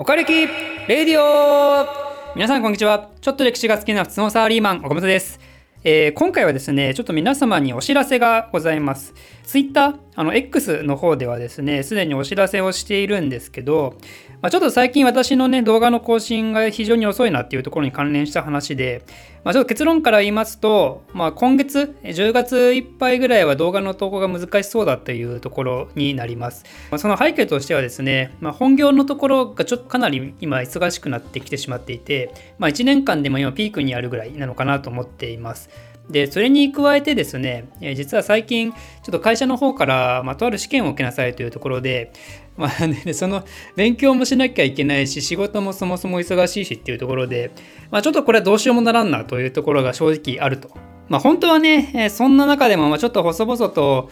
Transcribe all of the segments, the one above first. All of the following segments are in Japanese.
おかれきレディオ皆さんこんにちは。ちょっと歴史が好きな普通のサラリーマン、岡本です。えー、今回はですね、ちょっと皆様にお知らせがございます。Twitter、あの X の方ではですね、すでにお知らせをしているんですけど、まあ、ちょっと最近私のね、動画の更新が非常に遅いなっていうところに関連した話で、まあ、ちょっと結論から言いますと、まあ、今月、10月いっぱいぐらいは動画の投稿が難しそうだというところになります。まあ、その背景としてはですね、まあ、本業のところがちょっとかなり今忙しくなってきてしまっていて、まあ、1年間でも今ピークにあるぐらいなのかなと思っています。で、それに加えてですね、実は最近、ちょっと会社の方から、まあ、とある試験を受けなさいというところで、まあ ね、その勉強もしなきゃいけないし、仕事もそもそも忙しいしっていうところで、まあ、ちょっとこれはどうしようもならんなというところが正直あると。まあ、本当はね、そんな中でもまちょっと細々と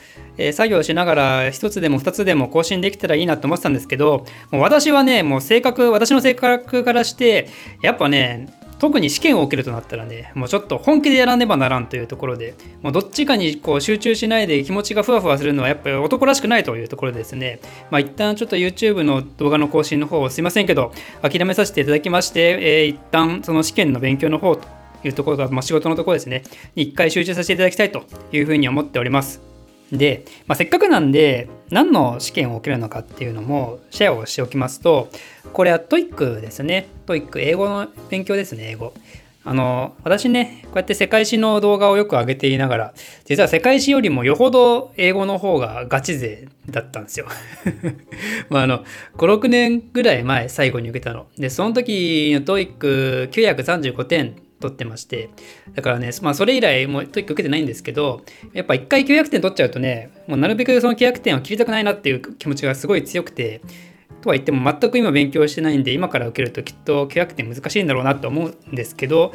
作業しながら一つでも二つでも更新できたらいいなと思ってたんですけど、もう私はね、もう性格、私の性格からして、やっぱね、特に試験を受けるとなったらね、もうちょっと本気でやらねばならんというところで、もうどっちかにこう集中しないで気持ちがふわふわするのはやっぱり男らしくないというところでですね、まあ一旦ちょっと YouTube の動画の更新の方をすいませんけど、諦めさせていただきまして、えー、一旦その試験の勉強の方というところが、まあ、仕事のところですね、に一回集中させていただきたいというふうに思っております。で、まあ、せっかくなんで何の試験を受けるのかっていうのもシェアをしておきますとこれは TOEIC ですね。TOEIC 英語の勉強ですね英語。あの私ねこうやって世界史の動画をよく上げていながら実は世界史よりもよほど英語の方がガチ勢だったんですよ。まああの56年ぐらい前最後に受けたの。でその時の TOEIC935 点取ってまして、だからね、まあそれ以来もう TOEIC 受けてないんですけど、やっぱ一回900点取っちゃうとね、もうなるべくその900点を切りたくないなっていう気持ちがすごい強くて、とは言っても全く今勉強してないんで、今から受けるときっと900点難しいんだろうなと思うんですけど、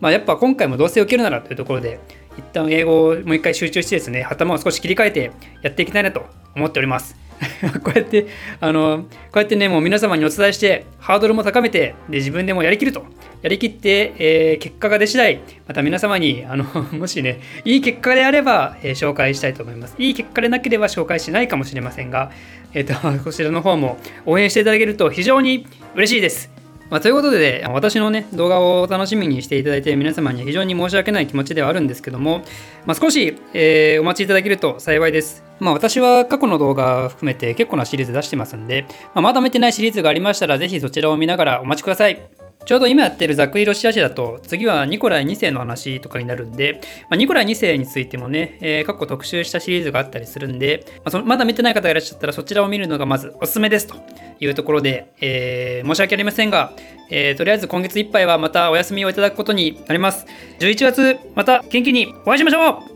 まあやっぱ今回もどうせ受けるならというところで、一旦英語をもう一回集中してですね、頭を少し切り替えてやっていきたいなと思っております。こうやって、あの、こうやってね、もう皆様にお伝えして、ハードルも高めて、で、自分でもやりきると。やりきって、えー、結果が出次第、また皆様に、あの、もしね、いい結果であれば、えー、紹介したいと思います。いい結果でなければ紹介しないかもしれませんが、えっ、ー、と、こちらの方も応援していただけると非常に嬉しいです。まあ、ということで、私のね、動画を楽しみにしていただいている、皆様には非常に申し訳ない気持ちではあるんですけども、まあ、少し、えー、お待ちいただけると幸いです。まあ、私は過去の動画含めて結構なシリーズ出してますんで、まあ、まだ見てないシリーズがありましたら、ぜひそちらを見ながらお待ちください。ちょうど今やってるざっくりロシア史だと、次はニコライ2世の話とかになるんで、まあ、ニコライ2世についてもね、えー、過去特集したシリーズがあったりするんで、まあ、そまだ見てない方がいらっしゃったらそちらを見るのがまずおすすめですというところで、えー、申し訳ありませんが、えー、とりあえず今月いっぱいはまたお休みをいただくことになります。11月、また元気にお会いしましょう